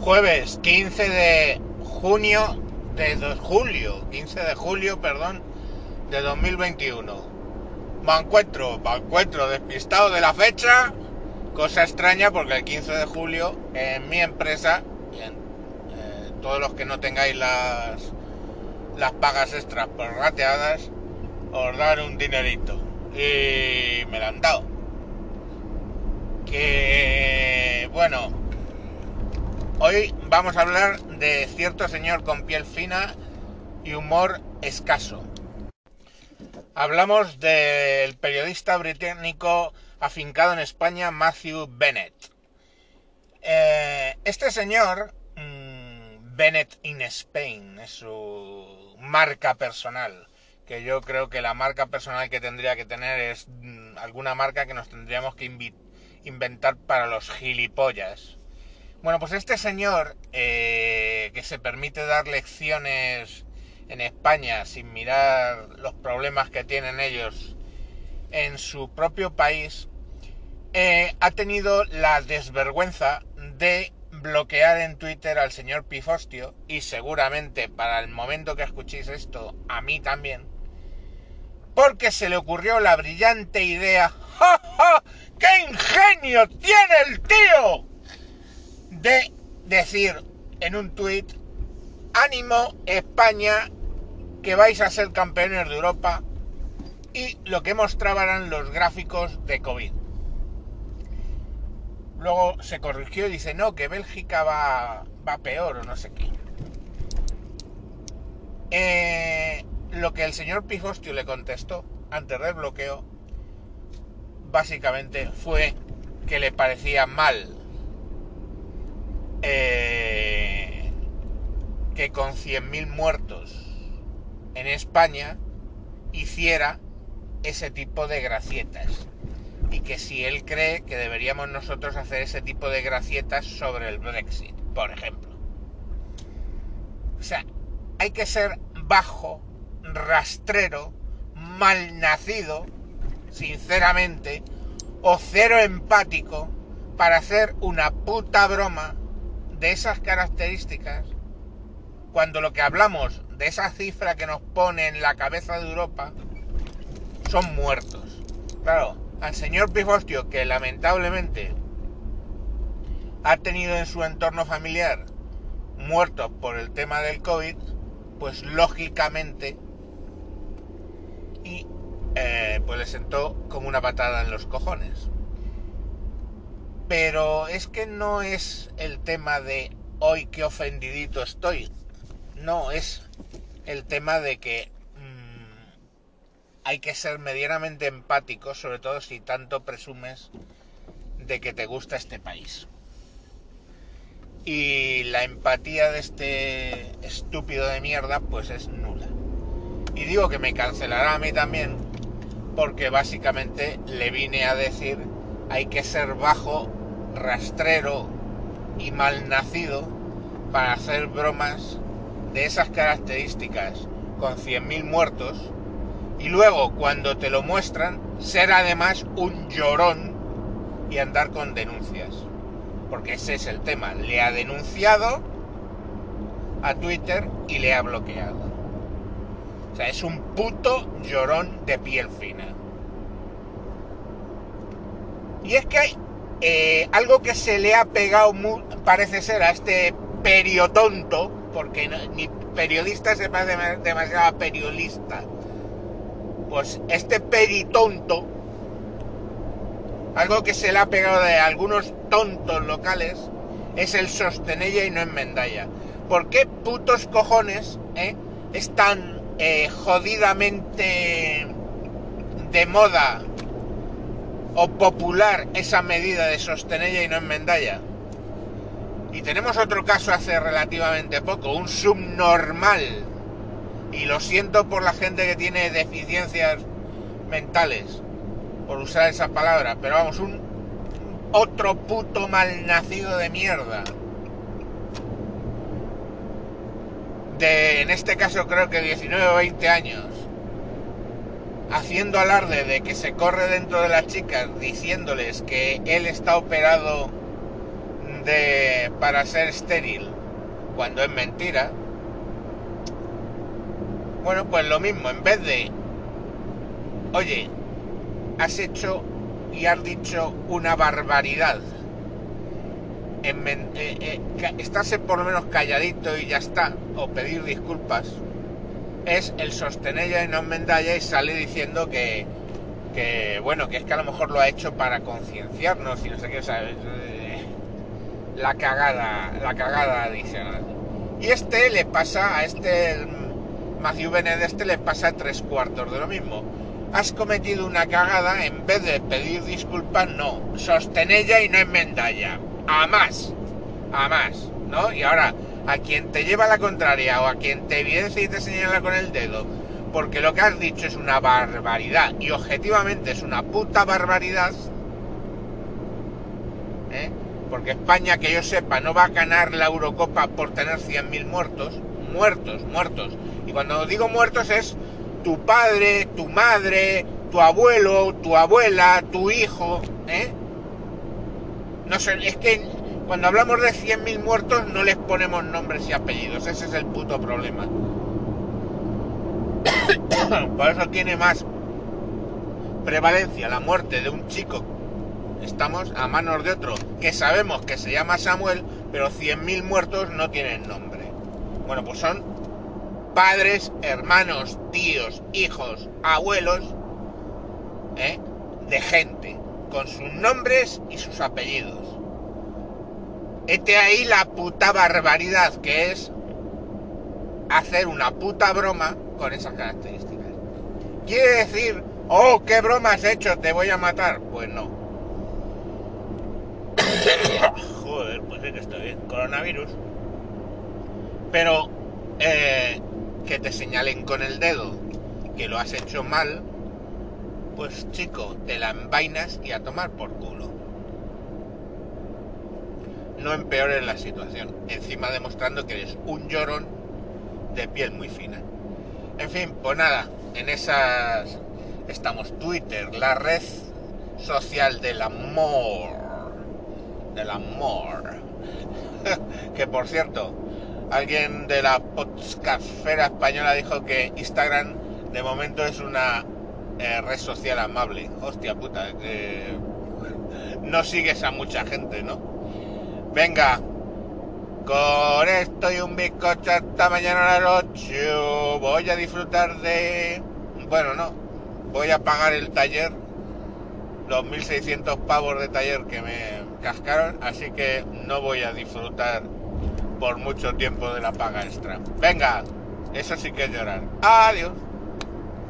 Jueves 15 de junio de dos- julio, 15 de julio, perdón, de 2021. Me encuentro, me encuentro despistado de la fecha, cosa extraña porque el 15 de julio en mi empresa, y en, eh, todos los que no tengáis las, las pagas extras prorrateadas, os dan un dinerito. Y me lo han dado. Que bueno, hoy vamos a hablar de cierto señor con piel fina y humor escaso. Hablamos del periodista británico afincado en España Matthew Bennett. Eh, este señor, mm, Bennett in Spain, es su marca personal. Que yo creo que la marca personal que tendría que tener es mm, alguna marca que nos tendríamos que inventar para los gilipollas. Bueno, pues este señor eh, que se permite dar lecciones en España sin mirar los problemas que tienen ellos en su propio país, eh, ha tenido la desvergüenza de bloquear en Twitter al señor Pifostio y seguramente para el momento que escuchéis esto, a mí también, porque se le ocurrió la brillante idea, ¡Ja, ja! ¡Qué ingenio tiene el tío! De decir en un tuit, ánimo España, que vais a ser campeones de Europa, y lo que mostraba eran los gráficos de COVID. Luego se corrigió y dice, no, que Bélgica va, va peor o no sé qué. Eh, lo que el señor Pifostio le contestó antes del bloqueo, básicamente fue que le parecía mal eh, que con 100.000 muertos en España hiciera ese tipo de gracietas. Y que si él cree que deberíamos nosotros hacer ese tipo de gracietas sobre el Brexit, por ejemplo. O sea, hay que ser bajo, rastrero, malnacido, sinceramente, o cero empático para hacer una puta broma de esas características cuando lo que hablamos de esa cifra que nos pone en la cabeza de Europa son muertos. Claro, al señor Pifostio, que lamentablemente ha tenido en su entorno familiar muertos por el tema del COVID, pues lógicamente y eh, pues le sentó como una patada en los cojones. Pero es que no es el tema de hoy que ofendidito estoy. No, es el tema de que mmm, hay que ser medianamente empático, sobre todo si tanto presumes de que te gusta este país. Y la empatía de este estúpido de mierda pues es nula. Y digo que me cancelará a mí también porque básicamente le vine a decir hay que ser bajo, rastrero y malnacido para hacer bromas de esas características con 100.000 muertos y luego cuando te lo muestran ser además un llorón y andar con denuncias. Porque ese es el tema. Le ha denunciado a Twitter y le ha bloqueado. O sea, es un puto llorón de piel fina. Y es que hay eh, algo que se le ha pegado, parece ser, a este periotonto, porque ni periodista se parece demasiado periodista. Pues este peritonto, algo que se le ha pegado de algunos tontos locales, es el sostenella y no enmendalla. ¿Por qué putos cojones eh, es tan eh, jodidamente de moda o popular esa medida de sostenella y no enmendalla? Y tenemos otro caso hace relativamente poco, un subnormal. Y lo siento por la gente que tiene deficiencias mentales, por usar esa palabra, pero vamos, un otro puto malnacido de mierda. De, en este caso creo que 19 o 20 años, haciendo alarde de que se corre dentro de las chicas, diciéndoles que él está operado de para ser estéril cuando es mentira. Bueno, pues lo mismo, en vez de, oye, has hecho y has dicho una barbaridad. En, eh, por lo menos calladito y ya está, o pedir disculpas, es el sostener y no enmendalla y sale diciendo que, que, bueno, que es que a lo mejor lo ha hecho para concienciarnos y no sé qué, ¿sabes? La cagada, la cagada adicional. Y este le pasa a este Matthew Bennett, este le pasa tres cuartos de lo mismo. Has cometido una cagada, en vez de pedir disculpas, no. Sostenella y no enmendalla. A más. A más. ¿No? Y ahora, a quien te lleva la contraria o a quien te evidencia y te señala con el dedo, porque lo que has dicho es una barbaridad y objetivamente es una puta barbaridad, ¿eh? porque España, que yo sepa, no va a ganar la Eurocopa por tener 100.000 muertos, muertos, muertos. Y cuando digo muertos es tu padre, tu madre, tu abuelo, tu abuela, tu hijo, ¿eh? No sé, es que cuando hablamos de 100.000 muertos no les ponemos nombres y apellidos, ese es el puto problema. Por eso tiene más prevalencia la muerte de un chico estamos a manos de otro que sabemos que se llama Samuel, pero 100.000 muertos no tienen nombre. Bueno, pues son padres, hermanos, tíos, hijos, abuelos ¿eh? de gente, con sus nombres y sus apellidos. Este ahí la puta barbaridad que es hacer una puta broma con esas características. ¿Quiere decir, oh, qué broma has hecho, te voy a matar? Pues no. Joder, pues sí que estoy bien. Coronavirus. Pero eh, que te señalen con el dedo que lo has hecho mal, pues chico, te la envainas y a tomar por culo. No empeores la situación, encima demostrando que eres un llorón de piel muy fina. En fin, pues nada, en esas estamos Twitter, la red social del amor. Del amor. que por cierto, alguien de la podcastfera española dijo que Instagram de momento es una eh, red social amable. Hostia puta, que no sigues a mucha gente, ¿no? Venga, con esto y un bizcocho hasta mañana a las 8. Voy a disfrutar de... Bueno, no. Voy a pagar el taller. Los 1600 pavos de taller que me cascaron. Así que no voy a disfrutar por mucho tiempo de la paga extra. Venga, eso sí que es llorar. Adiós.